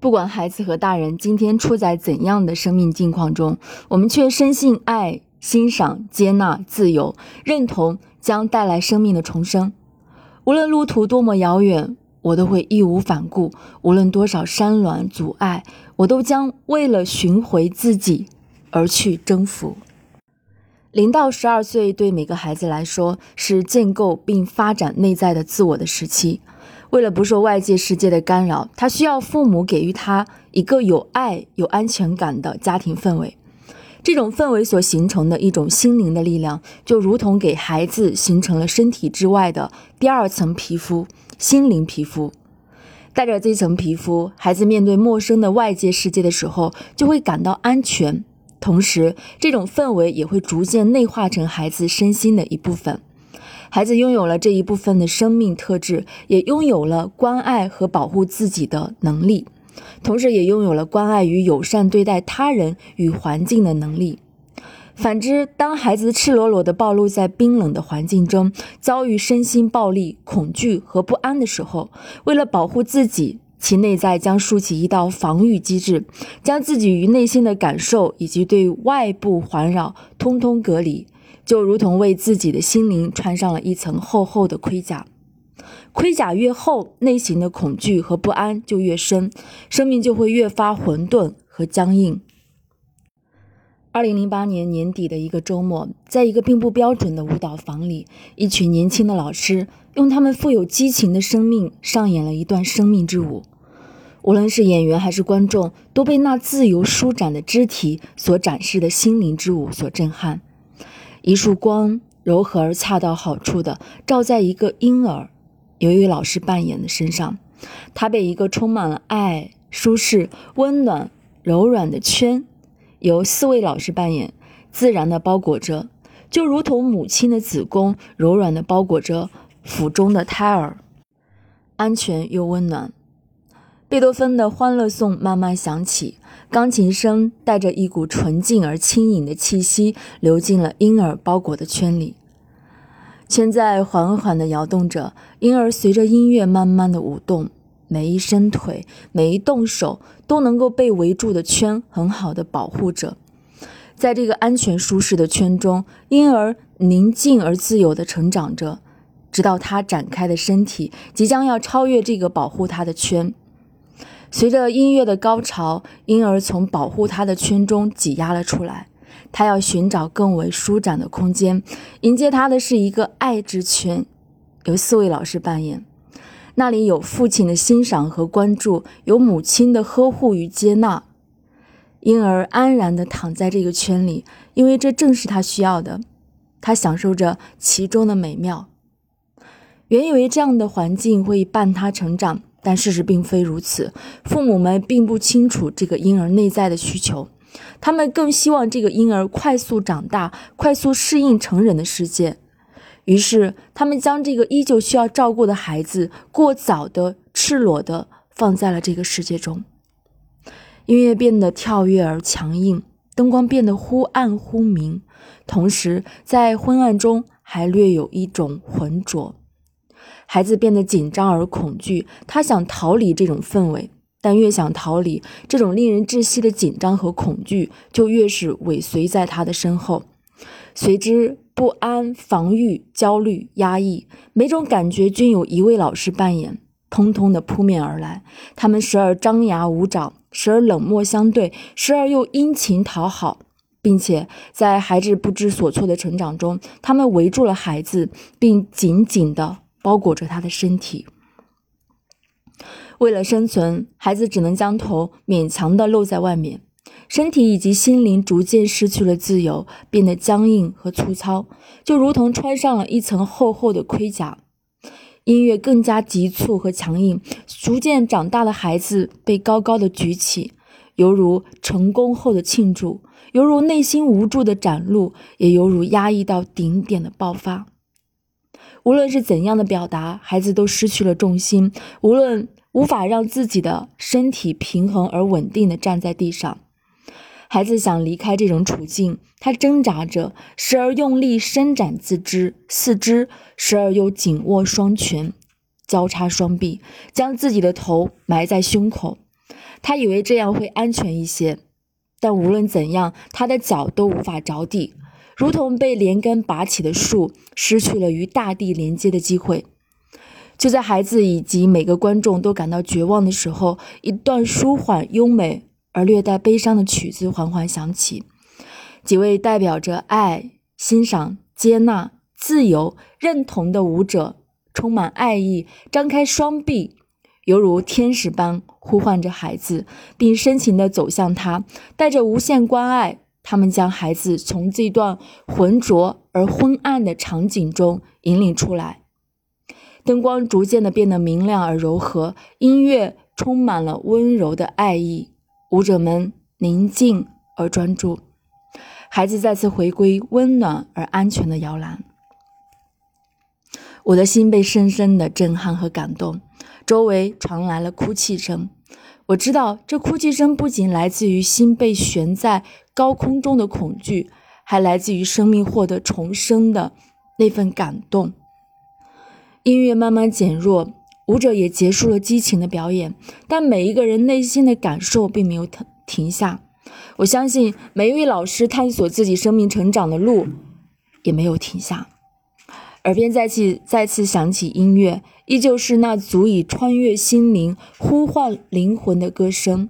不管孩子和大人今天处在怎样的生命境况中，我们却深信爱、欣赏、接纳、自由、认同将带来生命的重生。无论路途多么遥远，我都会义无反顾；无论多少山峦阻碍，我都将为了寻回自己而去征服。零到十二岁对每个孩子来说是建构并发展内在的自我的时期。为了不受外界世界的干扰，他需要父母给予他一个有爱、有安全感的家庭氛围。这种氛围所形成的一种心灵的力量，就如同给孩子形成了身体之外的第二层皮肤——心灵皮肤。带着这层皮肤，孩子面对陌生的外界世界的时候，就会感到安全。同时，这种氛围也会逐渐内化成孩子身心的一部分。孩子拥有了这一部分的生命特质，也拥有了关爱和保护自己的能力，同时也拥有了关爱与友善对待他人与环境的能力。反之，当孩子赤裸裸地暴露在冰冷的环境中，遭遇身心暴力、恐惧和不安的时候，为了保护自己，其内在将竖起一道防御机制，将自己与内心的感受以及对外部环绕通通隔离。就如同为自己的心灵穿上了一层厚厚的盔甲，盔甲越厚，内心的恐惧和不安就越深，生命就会越发混沌和僵硬。二零零八年年底的一个周末，在一个并不标准的舞蹈房里，一群年轻的老师用他们富有激情的生命上演了一段生命之舞。无论是演员还是观众，都被那自由舒展的肢体所展示的心灵之舞所震撼。一束光柔和而恰到好处的照在一个婴儿，由于老师扮演的身上，他被一个充满了爱、舒适、温暖、柔软的圈，由四位老师扮演，自然的包裹着，就如同母亲的子宫柔软的包裹着腹中的胎儿，安全又温暖。贝多芬的《欢乐颂》慢慢响起。钢琴声带着一股纯净而轻盈的气息流进了婴儿包裹的圈里，圈在缓缓地摇动着，婴儿随着音乐慢慢的舞动，每一伸腿，每一动手都能够被围住的圈很好的保护着。在这个安全舒适的圈中，婴儿宁静而自由地成长着，直到他展开的身体即将要超越这个保护他的圈。随着音乐的高潮，婴儿从保护他的圈中挤压了出来。他要寻找更为舒展的空间，迎接他的是一个爱之圈，由四位老师扮演。那里有父亲的欣赏和关注，有母亲的呵护与接纳。婴儿安然地躺在这个圈里，因为这正是他需要的。他享受着其中的美妙。原以为这样的环境会伴他成长。但事实并非如此，父母们并不清楚这个婴儿内在的需求，他们更希望这个婴儿快速长大，快速适应成人的世界。于是，他们将这个依旧需要照顾的孩子过早的、赤裸的放在了这个世界中。音乐变得跳跃而强硬，灯光变得忽暗忽明，同时在昏暗中还略有一种浑浊。孩子变得紧张而恐惧，他想逃离这种氛围，但越想逃离，这种令人窒息的紧张和恐惧就越是尾随在他的身后，随之不安、防御、焦虑、压抑，每种感觉均有一位老师扮演，通通的扑面而来。他们时而张牙舞爪，时而冷漠相对，时而又殷勤讨好，并且在孩子不知所措的成长中，他们围住了孩子，并紧紧的。包裹着他的身体。为了生存，孩子只能将头勉强地露在外面，身体以及心灵逐渐失去了自由，变得僵硬和粗糙，就如同穿上了一层厚厚的盔甲。音乐更加急促和强硬，逐渐长大的孩子被高高的举起，犹如成功后的庆祝，犹如内心无助的展露，也犹如压抑到顶点的爆发。无论是怎样的表达，孩子都失去了重心。无论无法让自己的身体平衡而稳定地站在地上，孩子想离开这种处境，他挣扎着，时而用力伸展自肢四肢，时而又紧握双拳，交叉双臂，将自己的头埋在胸口。他以为这样会安全一些，但无论怎样，他的脚都无法着地，如同被连根拔起的树，失去了与大地连接的机会。就在孩子以及每个观众都感到绝望的时候，一段舒缓、优美而略带悲伤的曲子缓缓响起。几位代表着爱、欣赏、接纳、自由、认同的舞者，充满爱意，张开双臂，犹如天使般呼唤着孩子，并深情地走向他，带着无限关爱，他们将孩子从这段浑浊而昏暗的场景中引领出来。灯光逐渐的变得明亮而柔和，音乐充满了温柔的爱意，舞者们宁静而专注，孩子再次回归温暖而安全的摇篮。我的心被深深的震撼和感动，周围传来了哭泣声。我知道，这哭泣声不仅来自于心被悬在高空中的恐惧，还来自于生命获得重生的那份感动。音乐慢慢减弱，舞者也结束了激情的表演，但每一个人内心的感受并没有停停下。我相信每一位老师探索自己生命成长的路也没有停下。耳边再次再次响起音乐，依旧是那足以穿越心灵、呼唤灵魂的歌声。